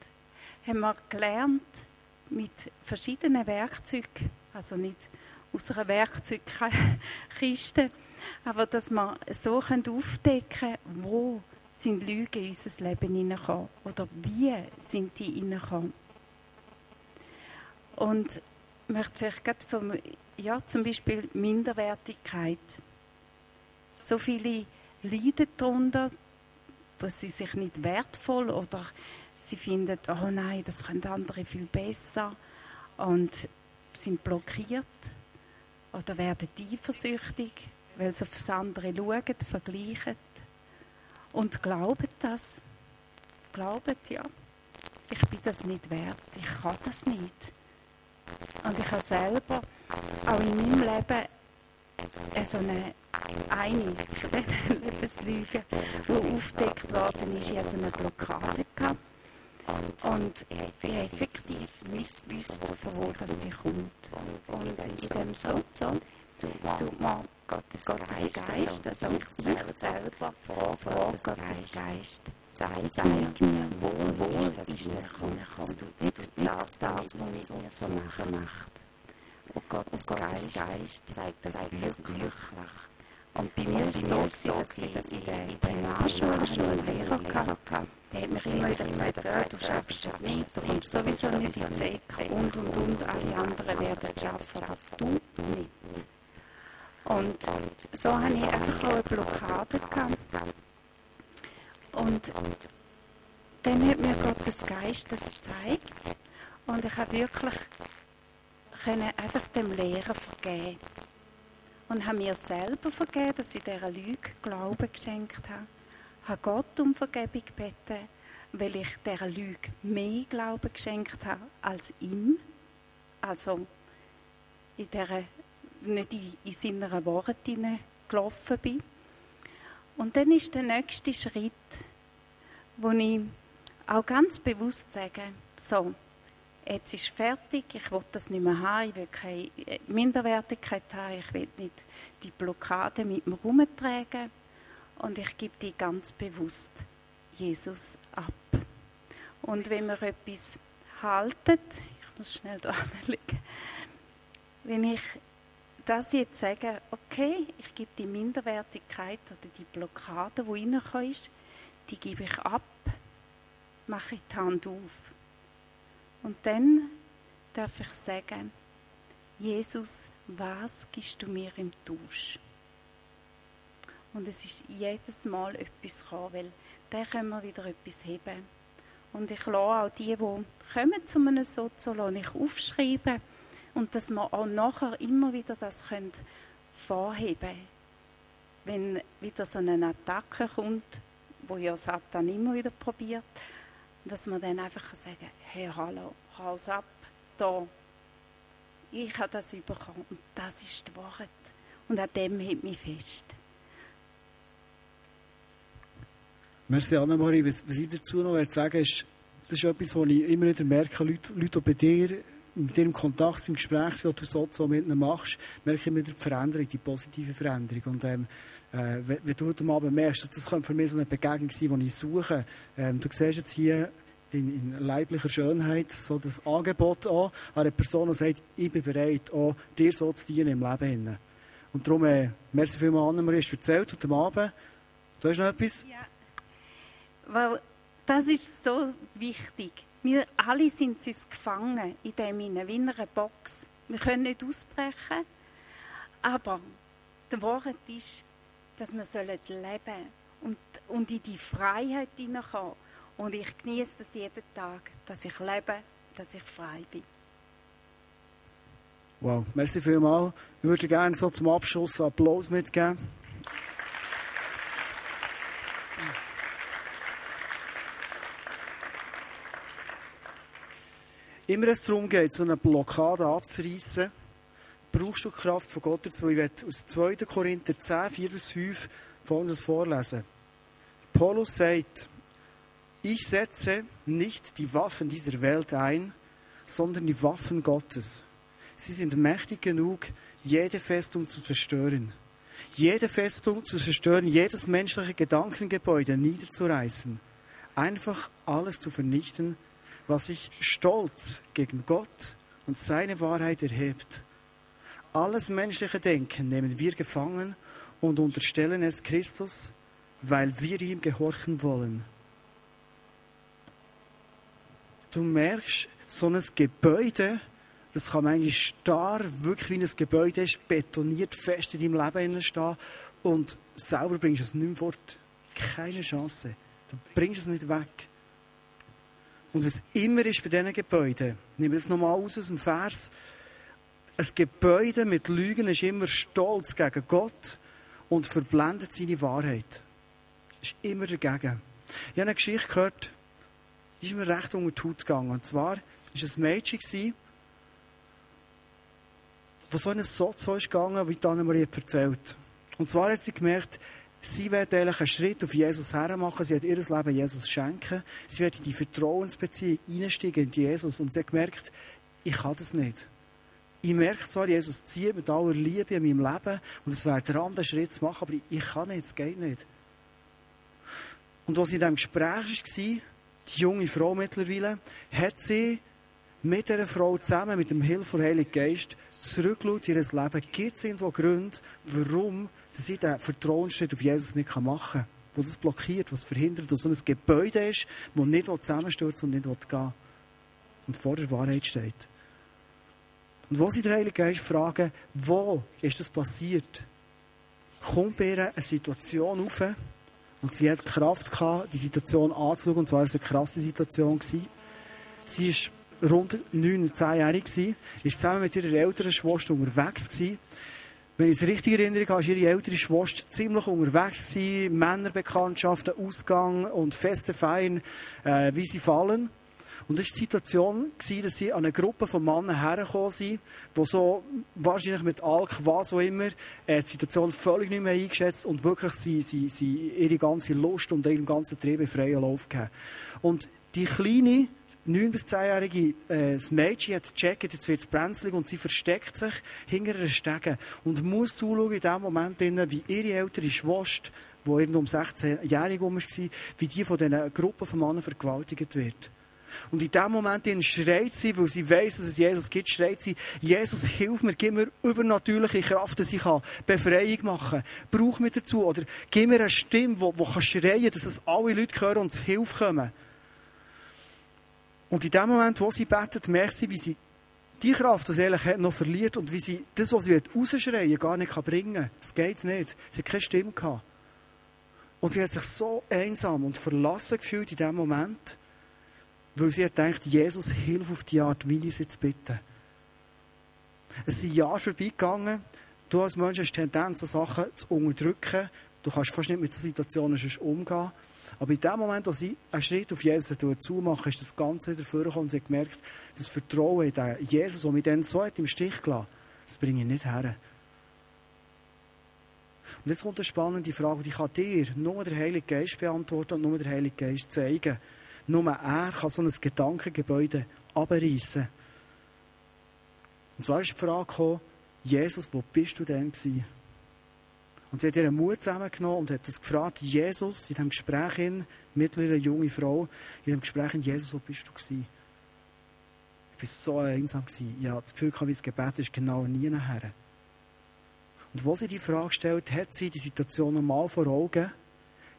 Haben wir gelernt, mit verschiedenen Werkzeugen, also nicht aus einer Werkzeugkiste, [LAUGHS] aber dass wir so aufdecken können, wo sind Lügen in unser Leben hineingekommen oder wie sind die hineingekommen. Und ich möchte vielleicht gerade vom, ja, zum Beispiel Minderwertigkeit. So viele leiden darunter, dass sie sich nicht wertvoll oder sie finden, oh nein, das können andere viel besser und sind blockiert oder werden eifersüchtig, weil sie auf das andere schauen, vergleichen und glauben das. Glauben, ja, ich bin das nicht wert, ich kann das nicht. Und ich habe selber auch in meinem Leben so eine, eine [LAUGHS] Lebenslüge, die aufgedeckt worden ist, ich hatte eine Blockade. Gehabt. Und ich effektiv nicht wusste, von wo das die kommt. Und in dem Sozon tut man Gottes, Geist, also ich mich selber vor, Gottes Geist, zeig, mir, wo, wo ist das, ist das hineinkommt. Nicht das, das, was mir so macht. Und Gottes Geist, Geist zeigt das wirklich. Und bei mir war es so, so dass ich einen Lehrer hatte. Der hat mich immer wieder gesagt, ja, du schaffst das nicht, du kommst sowieso nicht in die Zecke und, und, und, alle anderen werden es schaffen, aber du nicht. Und so hatte ich einfach auch eine Blockade. Gehabt. Und dann hat mir Gottes Geist das gezeigt und ich habe wirklich einfach dem Lehrer vergeben und habe mir selber vergeben, dass ich dieser Lüge Glauben geschenkt habe. Ich habe Gott um Vergebung gebeten, weil ich dieser Lüge mehr Glauben geschenkt habe als ihm. Also in dieser, nicht in, in seiner Worte gelaufen bin. Und dann ist der nächste Schritt, wo ich auch ganz bewusst sage, so, jetzt ist fertig, ich will das nicht mehr haben, ich will keine Minderwertigkeit haben, ich will nicht die Blockade mit mir herumtragen und ich gebe die ganz bewusst Jesus ab. Und wenn wir etwas halten, ich muss schnell da [LAUGHS] liegen, wenn ich das jetzt sage, okay, ich gebe die Minderwertigkeit oder die Blockade, die reinkommt, die gebe ich ab, mache ich die Hand auf und dann darf ich sagen, Jesus, was gibst du mir im Tausch? Und es ist jedes Mal etwas gekommen, weil dann können wir wieder etwas heben. Und ich lasse auch die, die kommen zu einem Sozo, ich aufschreiben und dass wir auch nachher immer wieder das können vorheben Wenn wieder so eine Attacke kommt, wo ja Satan immer wieder probiert, dass man dann einfach sagen hey, hallo, Haus ab, da. Ich habe das bekommen und das ist die Wahrheit. Und an dem hält mich fest. Merci Annemarie. Was, was ich dazu noch sagen ist, das ist etwas, was ich immer wieder merke, Leute, Leute bei dir, mit im Kontakt, im Gespräch, was du so, mit ihnen machst, merke ich wieder die Veränderung, die positive Veränderung. Und ähm, äh, wenn, du heute Abend merkst, das könnte für mich so eine Begegnung sein, die ich suche. Ähm, du siehst jetzt hier in, in, leiblicher Schönheit so das Angebot an, an eine Person, die sagt, ich bin bereit, auch dir so zu dienen im Leben. Und darum, äh, merci vielmals, Annemarie, hast erzählt heute Abend. Du hast noch etwas? Ja, weil das ist so wichtig. Wir alle sind uns gefangen in dem in wie in einer Box. Wir können nicht ausbrechen, aber die Wahrheit ist, dass wir leben sollen und, und in die Freiheit hineinkommen. Und ich genieße das jeden Tag, dass ich lebe, dass ich frei bin. Wow, merci vielmals. Ich würde gerne so zum Abschluss Applaus mitgeben. Immer es darum geht, so eine Blockade abzureißen, brauchst du die Kraft von Gott dazu. Ich werde aus 2. Korinther 10, 4 bis 5 folgendes vorlesen. Paulus sagt, ich setze nicht die Waffen dieser Welt ein, sondern die Waffen Gottes. Sie sind mächtig genug, jede Festung zu zerstören. jede Festung zu zerstören, jedes menschliche Gedankengebäude niederzureißen. Einfach alles zu vernichten, was sich stolz gegen Gott und seine Wahrheit erhebt. Alles menschliche Denken nehmen wir gefangen und unterstellen es Christus, weil wir ihm gehorchen wollen. Du merkst, so ein Gebäude, das kann eigentlich starr, wirklich wie ein Gebäude ist, betoniert fest in deinem Leben stehen und selber bringst du es nicht mehr fort. Keine Chance. Du bringst es nicht weg. Und was immer ist bei diesen Gebäuden, nehmen wir es nochmal aus aus dem Vers, ein Gebäude mit Lügen ist immer stolz gegen Gott und verblendet seine Wahrheit. Ist immer dagegen. Ich habe eine Geschichte gehört, die ist mir recht unter die Haut gegangen. Und zwar war es ein Mädchen, das so in ein Sozo ist gegangen, wie Annemarie erzählt. Und zwar hat sie gemerkt, sie wird eigentlich einen Schritt auf Jesus hermachen, sie hat ihr Leben Jesus schenken, sie wird in die Vertrauensbeziehung einsteigen in Jesus und sie hat gemerkt, ich kann das nicht. Ich merke zwar, Jesus zieht mit aller Liebe in meinem Leben und es wäre dran, den Schritt zu machen, aber ich kann nicht, es geht nicht. Und was in diesem Gespräch war, die junge Frau mittlerweile, hat sie mit dieser Frau zusammen, mit dem Hilfe von Heiligen Geist, zurückschaut in ihr Leben. Gibt es irgendwo Gründe, warum sie den Vertrauensschritt auf Jesus nicht machen kann? Wo das blockiert, was verhindert, dass so ein Gebäude ist, das nicht zusammenstürzt und nicht gehen will. Und vor der Wahrheit steht. Und wo sie den Heiligen Geist fragen, wo ist das passiert, kommt bei ihr eine Situation auf und sie hat Kraft gehabt, die Situation anzuschauen, und zwar war es eine krasse Situation. Sie ist rund 9, 10-jährig gewesen, ist zusammen mit ihrer älteren Schwester unterwegs gewesen. Wenn ich es richtig erinnere, war ihre ältere Schwester ziemlich unterwegs gewesen, Männerbekanntschaften, Ausgang und feste Feiern, äh, wie sie fallen. Und das war die Situation, dass sie an eine Gruppe von Männern hergekommen sind, die so, wahrscheinlich mit Alk, was auch immer, äh, die Situation völlig nicht mehr eingeschätzt und wirklich sie, sie, sie ihre ganze Lust und ihren ganzen Trieb freien Lauf gegeben. Und die kleine, 9- bis 10-jährige äh, Mädchen hat gecheckt, jetzt wird es brenzlig und sie versteckt sich hinter einer Stege und muss zuschauen in dem Moment, wie ihre ältere Schwester, die um 16-jährig war, wie die von diesen Gruppen von Männern vergewaltigt wird. Und in dem Moment schreit sie, weil sie weiß, dass es Jesus gibt, schreit sie, Jesus, hilf mir, gib mir übernatürliche Kraft, dass ich Befreiung machen kann. Brauch mir dazu. Oder gib mir eine Stimme, die, die schreien kann, dass es alle Leute hören und zu Hilfe kommen. Und in dem Moment, wo sie betet, merkt sie, wie sie die Kraft, die sie eigentlich hat, noch verliert und wie sie das, was sie rausschreien gar nicht bringen kann. Es geht nicht. Sie hat keine Stimme gehabt. Und sie hat sich so einsam und verlassen gefühlt in dem Moment, weil sie hat gedacht, Jesus, hilf auf die Art, will ich es jetzt bitten. Es sind Jahre vorbeigegangen. Du als Mensch hast die Tendenz, so Sachen zu unterdrücken. Du kannst fast nicht mit so Situationen umgehen. Aber in dem Moment, wo sie einen Schritt auf Jesus zumachen, ist das Ganze wieder vorgekommen und sie hat gemerkt, das Vertrauen in Jesus, der mich dann so hat im Stich gelassen das bringe ich nicht her. Und jetzt kommt eine spannende Frage, die kann dir nur der Heilige Geist beantworten und nur der Heilige Geist zeigen. Nur er kann so ein Gedankengebäude abreißen. Und zwar ist die Frage gekommen, Jesus, wo bist du denn gewesen? Und sie hat ihren Mut zusammengenommen und hat das gefragt, Jesus, in diesem Gespräch hin, mittlere junge Frau, in diesem Gespräch hin, Jesus, wo bist du gewesen? Ich war so einsam gewesen. Ich habe das Gefühl, wie das Gebet ist genau nie nachher. Und wo sie die Frage stellt, hat sie die Situation nochmal vor Augen,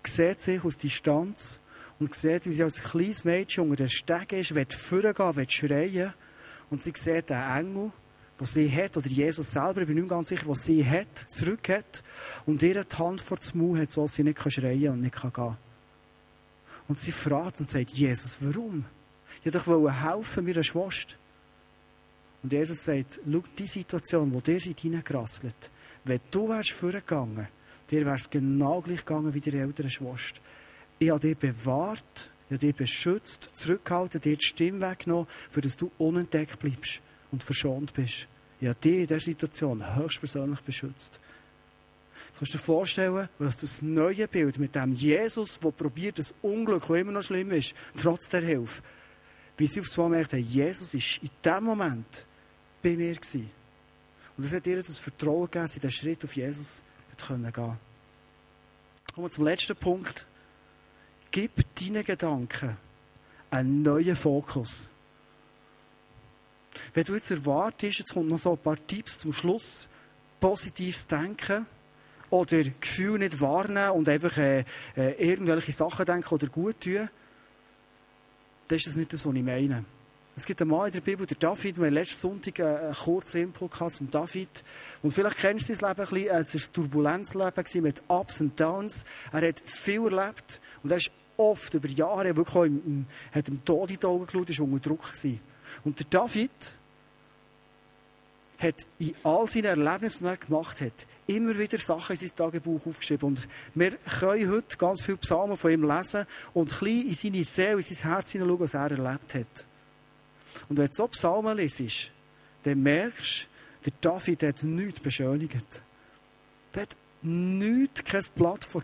sieht sich aus Distanz und sieht, wie sie als kleines Mädchen unter der Stege ist, will vorgehen, will schreien. Und sie sieht den Engel, was sie hat, oder Jesus selber, ich bin nicht ganz sicher, was sie hat, zurück hat, und ihr die Hand vor dem Mund hat, so dass sie nicht schreien und nicht gehen kann. Und sie fragt und sagt, Jesus, warum? Ich wollte doch helfen, meiner Schwester. Und Jesus sagt, schau, die Situation, wo dir seid hineingerasselt, wenn du wärst vorgegangen, dir wär's genau gleich gegangen wie die ältere Schwester. Ich habe dich bewahrt, ich habe dich beschützt, zurückgehalten, dir die Stimme weggenommen, für dass du unentdeckt bleibst und verschont bist. Ich habe dich in dieser Situation höchstpersönlich beschützt. Du kannst dir vorstellen, was das neue Bild mit dem Jesus, der probiert, das Unglück, das immer noch schlimm ist, trotz der Hilfe, wie sie aufs Mal merkt, Jesus ist in dem Moment bei mir gewesen. Und das hat ihr das Vertrauen gegeben, sie den Schritt auf Jesus gehen konnte. Kommen wir zum letzten Punkt. Gib deinen Gedanken einen neuen Fokus. Wenn du jetzt erwartest, jetzt kommt noch so ein paar Tipps zum Schluss, positives Denken oder Gefühl nicht wahrnehmen und einfach äh, äh, irgendwelche Sachen denken oder gut tun, dann ist das nicht das, was ich meine. Es gibt einen Mann in der Bibel, der David, wir haben letzten Sonntag einen kurzen Input zum David. Und vielleicht kennst du sein Leben ein bisschen. Es war ein Turbulenzleben mit Ups und Downs. Er hat viel erlebt. Und er ist oft über Jahre wirklich auch im, im, hat im Tod in die Augen geschaut, war unter Druck. Gewesen. Und der David hat in all seinen Erlebnissen, die er gemacht hat, immer wieder Sachen in sein Tagebuch aufgeschrieben. Und wir können heute ganz viele Psalmen von ihm lesen und ein bisschen in seine Seele, in sein Herz hineinschauen, was er erlebt hat. Und wenn du so Psalmen liest, dann merkst du, der David hat nichts beschönigt. Er hat nichts, kein Blatt vor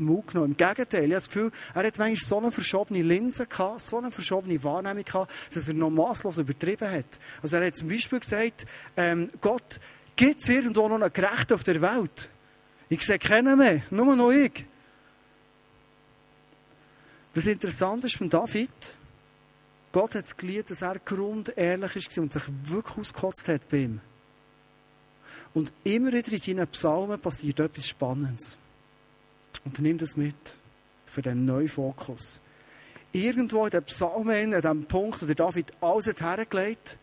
Mut genommen. Im Gegenteil, ich habe das Gefühl, er hat manchmal so eine verschobene Linse gehabt, so eine verschobene Wahrnehmung gehabt, dass er noch maßlos übertrieben hat. Also er hat zum Beispiel gesagt, ähm, Gott, gibt es irgendwo noch einen Gerechten auf der Welt? Ich sehe keinen mehr, nur noch ich. Was interessant ist beim David, Gott hat es geliebt, dass er grundehrlich war und sich wirklich ausgekotzt hat bei ihm. Und immer wieder in seinen Psalmen passiert etwas Spannendes. Und nimm das mit für den neuen Fokus. Irgendwo in den Psalmen, an dem Punkt, wo der David alles hat hergelegt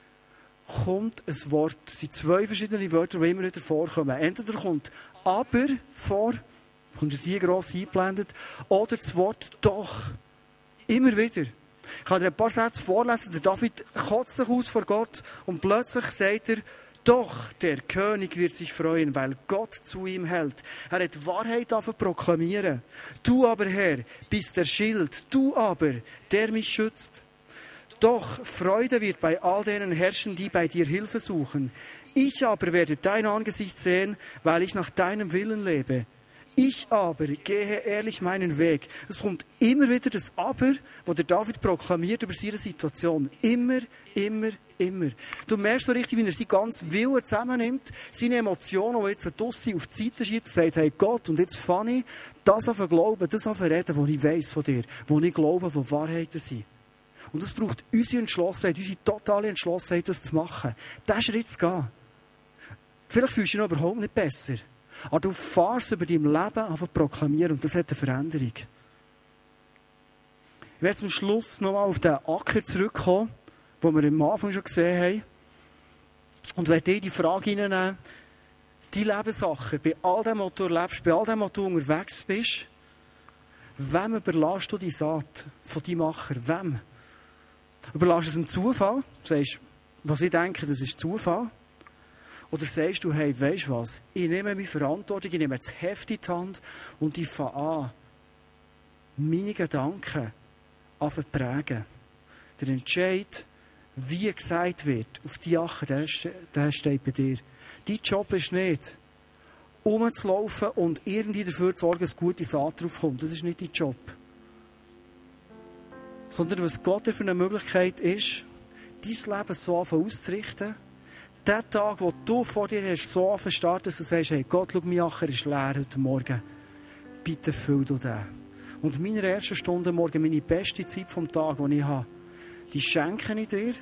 kommt ein Wort. Es sind zwei verschiedene Wörter, die immer wieder vorkommen. Entweder kommt aber vor, kommt es hier gross eingeblendet, oder das Wort doch. Immer wieder. Ich kann dir ein paar Sätze vorlesen. Der David kotzt sich aus vor Gott und plötzlich sagt er, doch, der König wird sich freuen, weil Gott zu ihm hält. Er hat Wahrheit auf proklamieren. Du aber, Herr, bist der Schild. Du aber, der mich schützt. Doch Freude wird bei all denen herrschen, die bei dir Hilfe suchen. Ich aber werde dein Angesicht sehen, weil ich nach deinem Willen lebe. Ich aber gehe ehrlich meinen Weg. Es kommt immer wieder das Aber, wo der David proklamiert über seine Situation. Immer, immer, immer. Du merkst so richtig, wie er seinen ganzen Willen zusammennimmt, seine Emotionen, die jetzt draussen auf die Seite schiebt sagt, hey Gott, und jetzt fange ich das auf glauben, das auf reden, was ich weiss von dir, wo ich glaube, wo Wahrheiten sind. Und es braucht unsere Entschlossenheit, unsere totale Entschlossenheit, das zu machen. Diesen Schritt zu gehen. Vielleicht fühlst du dich noch überhaupt nicht besser. Aber du fährst über dein Leben zu proklamieren und das hat eine Veränderung. Ich werde zum Schluss nochmal auf den Acker zurückkommen, den wir am Anfang schon gesehen haben. Und werde dir die Frage hineinnehmen, die Lebenssachen, bei all dem, was du erlebst, bei all dem, was du unterwegs bist, wem überlässt du die Saat von deinem Macher? Wem? Überlässt es dem Zufall? Du sagst, was ich denke, das ist Zufall. Oder sagst du, hey, weißt was? Ich nehme meine Verantwortung, ich nehme das Heft in die Hand und ich fange an, meine Gedanken an zu prägen. Der Entscheid, wie gesagt wird, auf die Ache, der steht bei dir. Dein Job ist nicht, rumzulaufen und irgendwie dafür zu sorgen, dass gute Saat drauf kommt. Das ist nicht dein Job. Sondern was Gott dir für eine Möglichkeit ist, dein Leben so auszurichten, der Tag, wo du vor dir hast, so starten, dass du sagst, hey Gott, schau, mein Acher ist leer heute Morgen. Bitte füll du den. Und meine erste Stunde morgen, meine beste Zeit vom Tag, die ich habe, die schenke ich dir,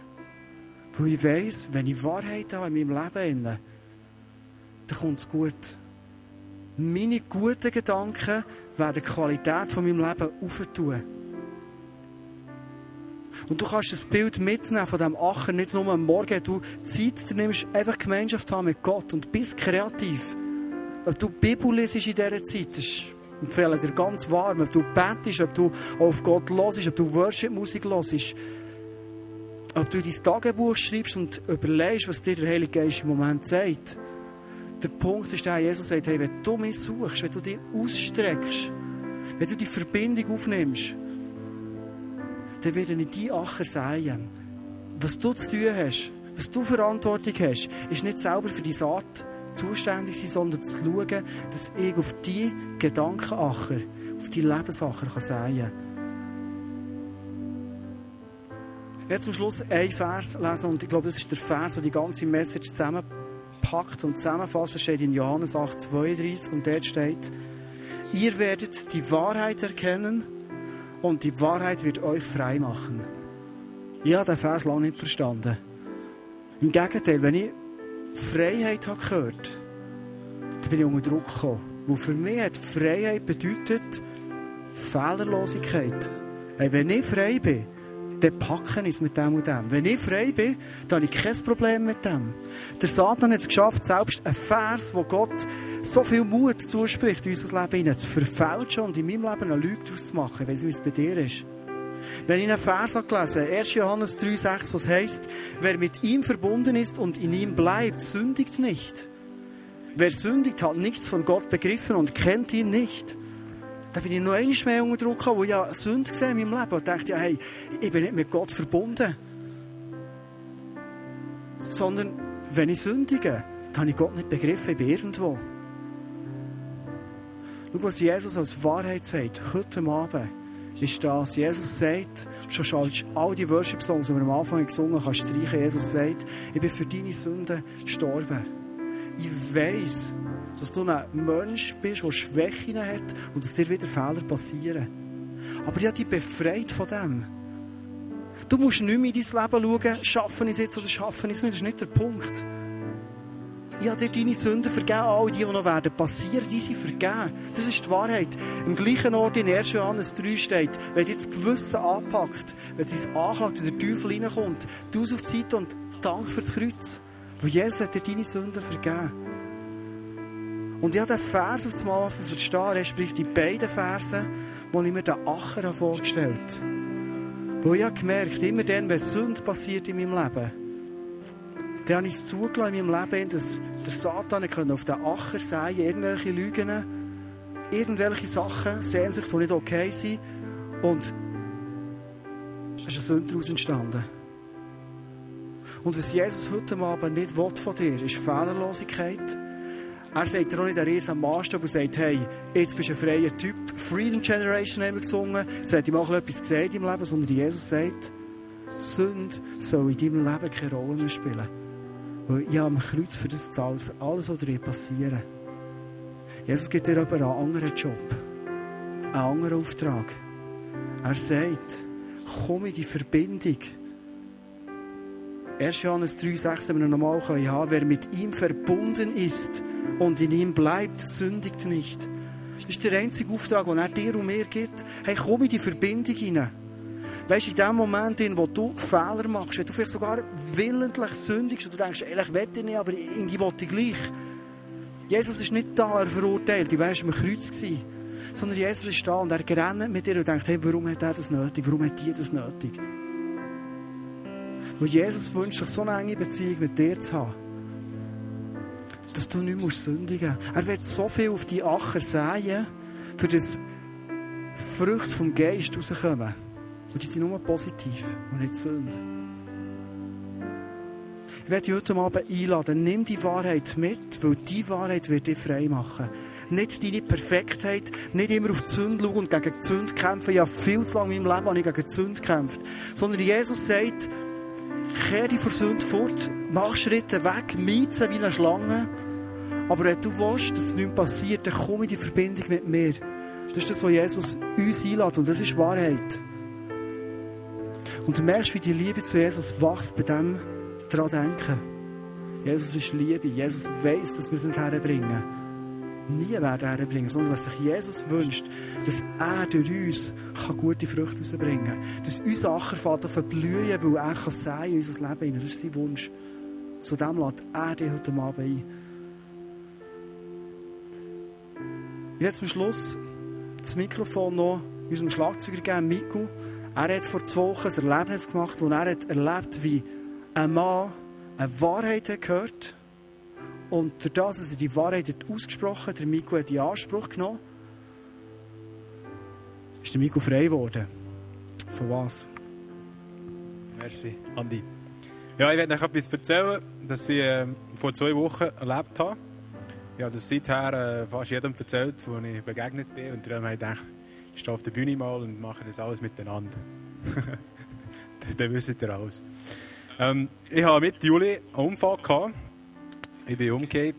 weil ich weiss, wenn ich Wahrheit habe in meinem Leben, dann kommt es gut. Meine guten Gedanken werden die Qualität von meinem Leben aufentun. Und du kannst das Bild mitnehmen von diesem Acher, nicht nur am Morgen. Du Zeit, du nimmst einfach Gemeinschaft haben mit Gott und bist kreativ. Ob du Bibel lesest in dieser Zeit, das empfehle dir ganz warm. Ob du betest, ob du auf Gott hörst, ob du Worship-Musik hörst. Ob du dein Tagebuch schreibst und überlegst, was dir der Heilige Geist im Moment sagt. Der Punkt ist der, Jesus sagt, hey, wenn du mich suchst, wenn du dich ausstreckst, wenn du die Verbindung aufnimmst, dann werde ich die Acher säen. Was du zu tun hast, was du Verantwortung hast, ist nicht selber für die Saat zuständig sein, sondern zu schauen, dass ich auf die Gedankenacher, auf die Lebensacher kann säen werde zum Schluss einen Vers lesen und ich glaube, das ist der Vers, der die ganze Message zusammenpasst. packt und zusammenfassen, steht in Johannes 8, 32 und dort steht, ihr werdet die Wahrheit erkennen und die Wahrheit wird euch frei machen. Ich habe den Vers lange nicht verstanden. Im Gegenteil, wenn ich Freiheit habe gehört, dann bin ich unter Druck gekommen. Weil für mich hat Freiheit bedeutet Fehlerlosigkeit. Hey, wenn ich frei bin, dann packen es mit dem und dem. Wenn ich frei bin, dann habe ich kein Problem mit dem. Der Satan hat es geschafft, selbst ein Vers, wo Gott so viel Mut zuspricht, in unser Leben hinein, zu verfälschen und in meinem Leben eine Lüge daraus zu machen. Wie es bei dir ist. Wenn ich einen Vers habe gelesen 1. Johannes 3, 6, was heisst, wer mit ihm verbunden ist und in ihm bleibt, sündigt nicht. Wer sündigt, hat nichts von Gott begriffen und kennt ihn nicht. Da bin ich noch einmal mehr unter Druck gekommen, wo ich ja Sünde gesehen in meinem Leben und dachte, ja, hey, ich bin nicht mit Gott verbunden. Sondern, wenn ich sündige, dann habe ich Gott nicht begriffen, ich bin irgendwo. Schau, was Jesus als Wahrheit sagt, heute Abend, ist das. Jesus sagt, schon all die Worship-Songs, die wir am Anfang gesungen haben, streichen. Jesus sagt, ich bin für deine Sünden gestorben. Ich weiss, dass du ein Mensch bist, der Schwächen hat und dass dir wieder Fehler passieren. Aber ich habe dich befreit von dem. Du musst nicht mehr in dein Leben schauen, schaffen es jetzt oder schaffen es nicht. Das ist nicht der Punkt. Ich habe dir deine Sünden vergeben, all die, die noch werden passieren, die sind vergeben. Das ist die Wahrheit. Im gleichen Ort in 1. Johannes 3 steht, wenn dich das Gewissen anpackt, wenn dein Anklagt und der Teufel reinkommt, du auf die Seite und Dank fürs Kreuz. Weil Jesus hat dir deine Sünden vergeben. Und ich habe den Vers auf das Mal verstehen, er spricht die beiden Verse, wo ich mir den Acher vorgestellt habe. Wo ich habe gemerkt, immer dann, wenn Sünde passiert in meinem Leben, dann habe ich es zugelassen in meinem Leben, dass der Satan auf den Acher säen, irgendwelche Lügen, irgendwelche Sachen, Sehnsucht, die nicht okay sind. Und es ist eine Sünde daraus entstanden. Und was Jesus heute Abend nicht will von dir, ist Fehlerlosigkeit, er sagt dir auch nicht einen riesen Maßstab und sagt, hey, jetzt bist du ein freier Typ. Freedom Generation haben wir gesungen. Jetzt hat ihm auch etwas gesehen im Leben, sondern Jesus sagt, Sünde soll in deinem Leben keine Rolle mehr spielen. Weil ich habe am Kreuz für das gezahlt, für alles, was dir passieren Jesus gibt dir aber einen anderen Job, einen anderen Auftrag. Er sagt, komm in die Verbindung. 1. Johannes 3, 6 haben wir noch einmal haben. Wer mit ihm verbunden ist, und in ihm bleibt, sündigt nicht. Das ist der einzige Auftrag, den er dir und mir gibt. Hey, komm in die Verbindung hinein. Weißt du, in dem Moment, in wo du Fehler machst, wenn du vielleicht sogar willentlich sündigst und du denkst, ehrlich, wette ich nicht, aber irgendwie will ich gleich. Jesus ist nicht da, er verurteilt, du wärst am Kreuz gewesen. Sondern Jesus ist da und er rennt mit dir und denkt, hey, warum hat er das nötig? Warum hat die das nötig? Weil Jesus wünscht sich so eine enge Beziehung mit dir zu haben dass du nicht musst sündigen musst. Er wird so viel auf die Acher säen, für das Früchte vom Geist rauskommen. Und die sind nur positiv und nicht Sünde. Ich werde dich heute Abend einladen, nimm die Wahrheit mit, weil die Wahrheit wird dich frei machen. Nicht deine Perfektheit, nicht immer auf die Sünde schauen und gegen die Sünde kämpfen. Ich habe viel zu lange in meinem Leben gegen die Sünde gekämpft. Sondern Jesus sagt, kehr dich vor Sünde fort, mach Schritte weg, mieze wie eine Schlange. Aber wenn du willst, dass es nicht passiert, dann komm in die Verbindung mit mir. Das ist das, was Jesus uns einlädt. Und das ist Wahrheit. Und du merkst, wie die Liebe zu Jesus wächst bei dem daran denken. Jesus ist Liebe. Jesus weiß, dass wir es nicht herbringen. Nie werden herbringen, sondern dass sich Jesus wünscht, dass er durch uns kann gute Früchte herausbringen kann. Dass unser Ackervater verblühen weil er kann sein in unser Leben hinein. Das ist sein Wunsch. Zu dem lädt er dich heute Abend ein. Werde zum Schluss das Mikrofon noch unserem Schlagzeuger geben, Miku. Er hat vor zwei Wochen ein Erlebnis gemacht, wo er hat erlebt, wie ein Mann eine Wahrheit hat gehört und durch das, dass er die Wahrheit hat ausgesprochen hat, der Miku hat die Anspruch genommen, ist der Miku frei geworden. Von was? Merci, Andi. Ja, ich werde euch etwas erzählen, das ich äh, vor zwei Wochen erlebt habe. Ich habe das seither äh, fast jedem erzählt, wo ich begegnet bin. Und dann habe ich gedacht, ich stehe auf der Bühne mal und mache das alles miteinander. [LAUGHS] dann wisst ihr alles. Ähm, ich habe Mitte Juli einen Unfall gehabt. Ich bin umgekehrt,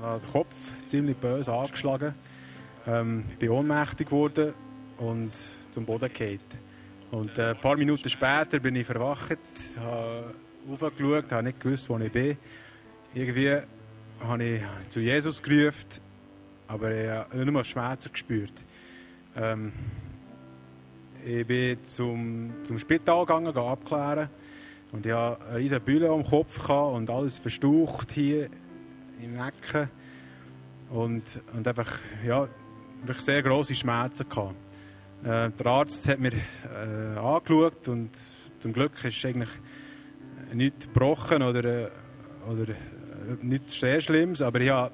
habe den Kopf ziemlich böse angeschlagen, ähm, bin ohnmächtig geworden und zum Boden gefallen. Und äh, ein paar Minuten später bin ich verwacht, habe aufgeschaut, habe nicht gewusst, wo ich bin. Irgendwie habe ich zu Jesus gerufen, aber ich habe mehr Schmerzen gespürt. Ähm, ich bin zum, zum Spital gegangen, abklären. Und ich hatte eine riesige Bühne am Kopf und alles verstaucht hier im Nacken. Und, und einfach, ja, wirklich sehr grosse Schmerzen gehabt. Äh, der Arzt hat mir äh, angeschaut und zum Glück ist eigentlich nichts gebrochen oder, äh, oder äh, nichts sehr Schlimmes, aber ich habe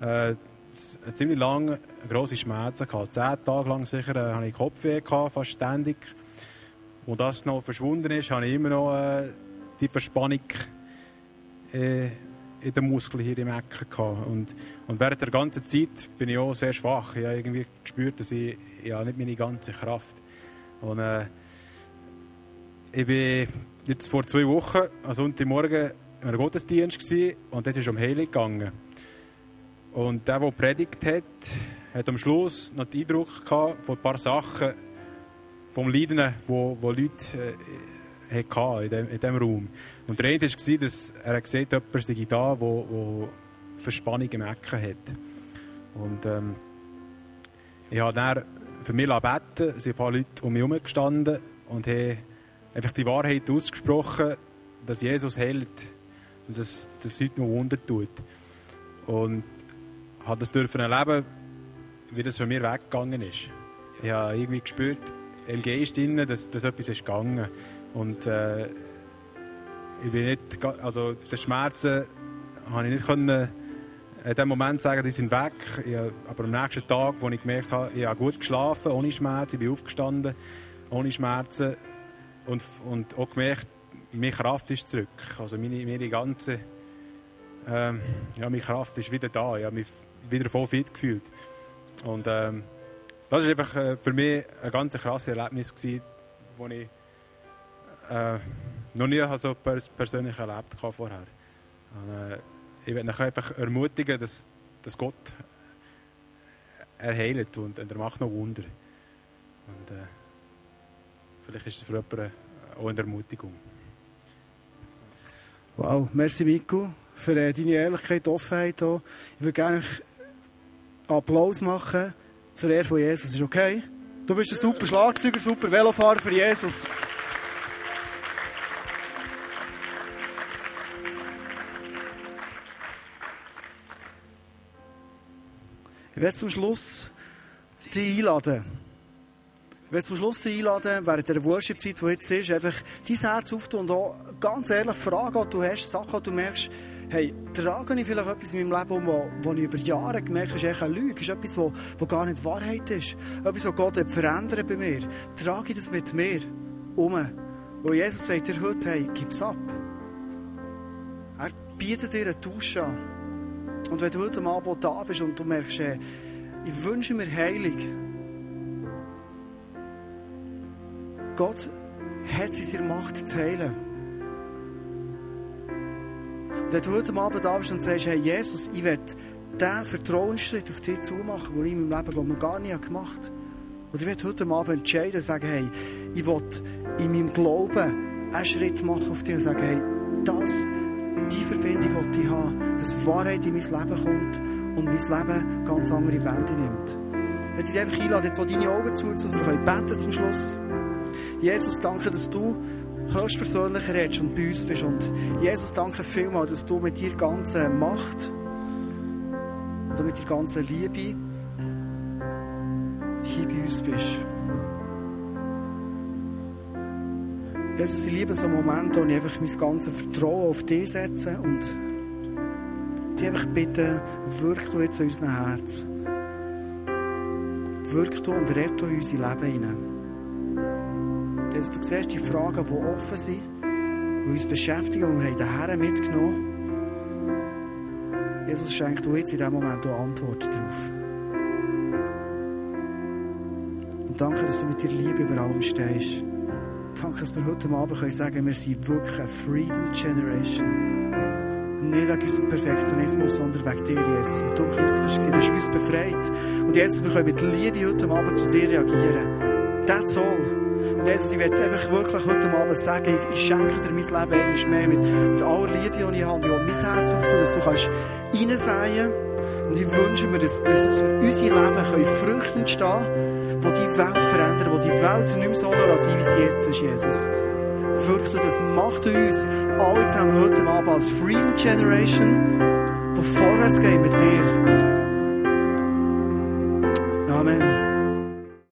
äh, ziemlich lange grosse Schmerzen gehabt. Zehn Tage lang sicher äh, hatte ich Kopfweh, gehabt, fast ständig. Wo das noch verschwunden ist, habe ich immer noch äh, die Verspannung äh, in den Muskeln hier im Ecken gehabt. Und, und während der ganzen Zeit bin ich auch sehr schwach. Ich habe irgendwie gespürt, dass ich ja, nicht meine ganze Kraft und äh, ich bin jetzt vor zwei Wochen, am Sonntagmorgen, in einem Gottesdienst gewesen, und dort ist es um Heilung gegangen. Und der, der predigt hat, hat am Schluss noch den Eindruck gehabt von ein paar Sachen vom Leiden, wo, wo Leute äh, hatten in, diesem Raum. Und der eine war, dass er gesehen hat, jemand sei da, der, Verspannung im Ecken hat. Und ähm, ich habe dann für mich beten, es sind ein paar Leute um mich herum gestanden und haben einfach die Wahrheit ausgesprochen, dass Jesus hält und dass das heute noch Wunder tut. Und habe das dürfen erleben, wie das von mir weggegangen ist. Ich habe irgendwie gespürt, im Geist innen, dass, dass etwas ist gegangen. Und äh, ich bin nicht, also die Schmerzen habe ich nicht können in dem Moment sagen, sie sind weg. Ich, aber am nächsten Tag, wo ich gemerkt habe, ich habe gut geschlafen, ohne Schmerzen, ich bin aufgestanden, ohne Schmerzen und, und auch gemerkt, meine Kraft ist zurück. Also meine, meine ganze ähm, ja, meine Kraft ist wieder da. Ich habe mich wieder voll fit gefühlt. Und ähm, das war einfach äh, für mich ein ganz krasses Erlebnis, gewesen, das ich äh, noch nie so persönlich erlebt vorher. Und, äh, ich will euch einfach ermutigen, dass, dass Gott erheilt und, und er macht noch Wunder. Und äh, vielleicht ist es für jemanden auch eine Ermutigung. Wow, merci Miku für äh, deine Ehrlichkeit Offenheit. Hier. Ich würde gerne Applaus machen zur Ehre von Jesus. Ist okay? Du bist ein super Schlagzeuger, super Velofahrer für Jesus. Ich werde zum Schluss dich einladen. Ich werde zum Schluss dich einladen, während der Worship-Zeit, die jetzt ist, einfach dein Herz aufzutun und auch ganz ehrlich Fragen, die du hast, Sachen, die du merkst, hey, trage ich vielleicht etwas in meinem Leben um, wo, ich über Jahre gemerkt habe, ist eine Lüge, ist etwas, wo gar nicht Wahrheit ist. Etwas, was Gott verändert bei mir. Trage ich das mit mir um. Wo Jesus sagt dir heute, hey, gib's ab. Er bietet dir einen Tausch an. Und wenn du heute Abend da bist und du merkst, hey, ich wünsche mir Heilung. Gott hat es in seiner Macht zu heilen. Und wenn du heute Abend da bist und sagst, hey Jesus, ich will diesen Vertrauensschritt auf dich zumachen, den ich in meinem Leben noch gar nicht gemacht habe. Und ich will heute Abend entscheiden und sagen, hey, ich will in meinem Glauben einen Schritt machen auf dich und sagen, hey, das die Verbindung will ich haben, dass Wahrheit in mein Leben kommt und mein Leben ganz andere Wände nimmt. Ich möchte dich einfach einladen, jetzt auch deine Augen zu, dass wir beten zum Schluss. Jesus, danke, dass du höchstpersönlich redest und bei uns bist. Und Jesus, danke vielmals, dass du mit dir ganzen Macht und mit der ganzen Liebe hier bei uns bist. Jesus, ich liebe so Momente, wo ich einfach mein ganzes Vertrauen auf dich setze und dich einfach bitte, wirk du jetzt in unserem Herz. Wirk du und rette du unser Leben hinein. Jesus, du siehst die Fragen, die offen sind, die uns beschäftigen und wir haben daher mitgenommen. Jesus, schenk du jetzt in diesem Moment auch Antworten darauf. Und danke, dass du mit dir Liebe über allem stehst. Danke, dass wir heute Abend können sagen können, wir sind wirklich eine Freedom Generation. nicht wegen unserem Perfektionismus, sondern wegen dir, Jesus. Weil du Kreuz bist, du hast uns befreit. Und Jesus, wir können mit Liebe heute Abend zu dir reagieren. That's all. Und Jesus, ich möchte einfach wirklich heute Abend sagen, ich, schenke dir mein Leben einmal mehr mit, mit aller Liebe, die ich habe. Ich will mein Herz öffnen, dass du kannst reinsäen Und ich wünsche mir, dass, dass unser Leben können Früchte entstehen die die Welt verändern, die die Welt nicht mehr so lassen, wie sie jetzt ist, Jesus. Wirklich, das macht uns alle zusammen heute Abend als Freedom Generation, die vorwärts gehen mit dir.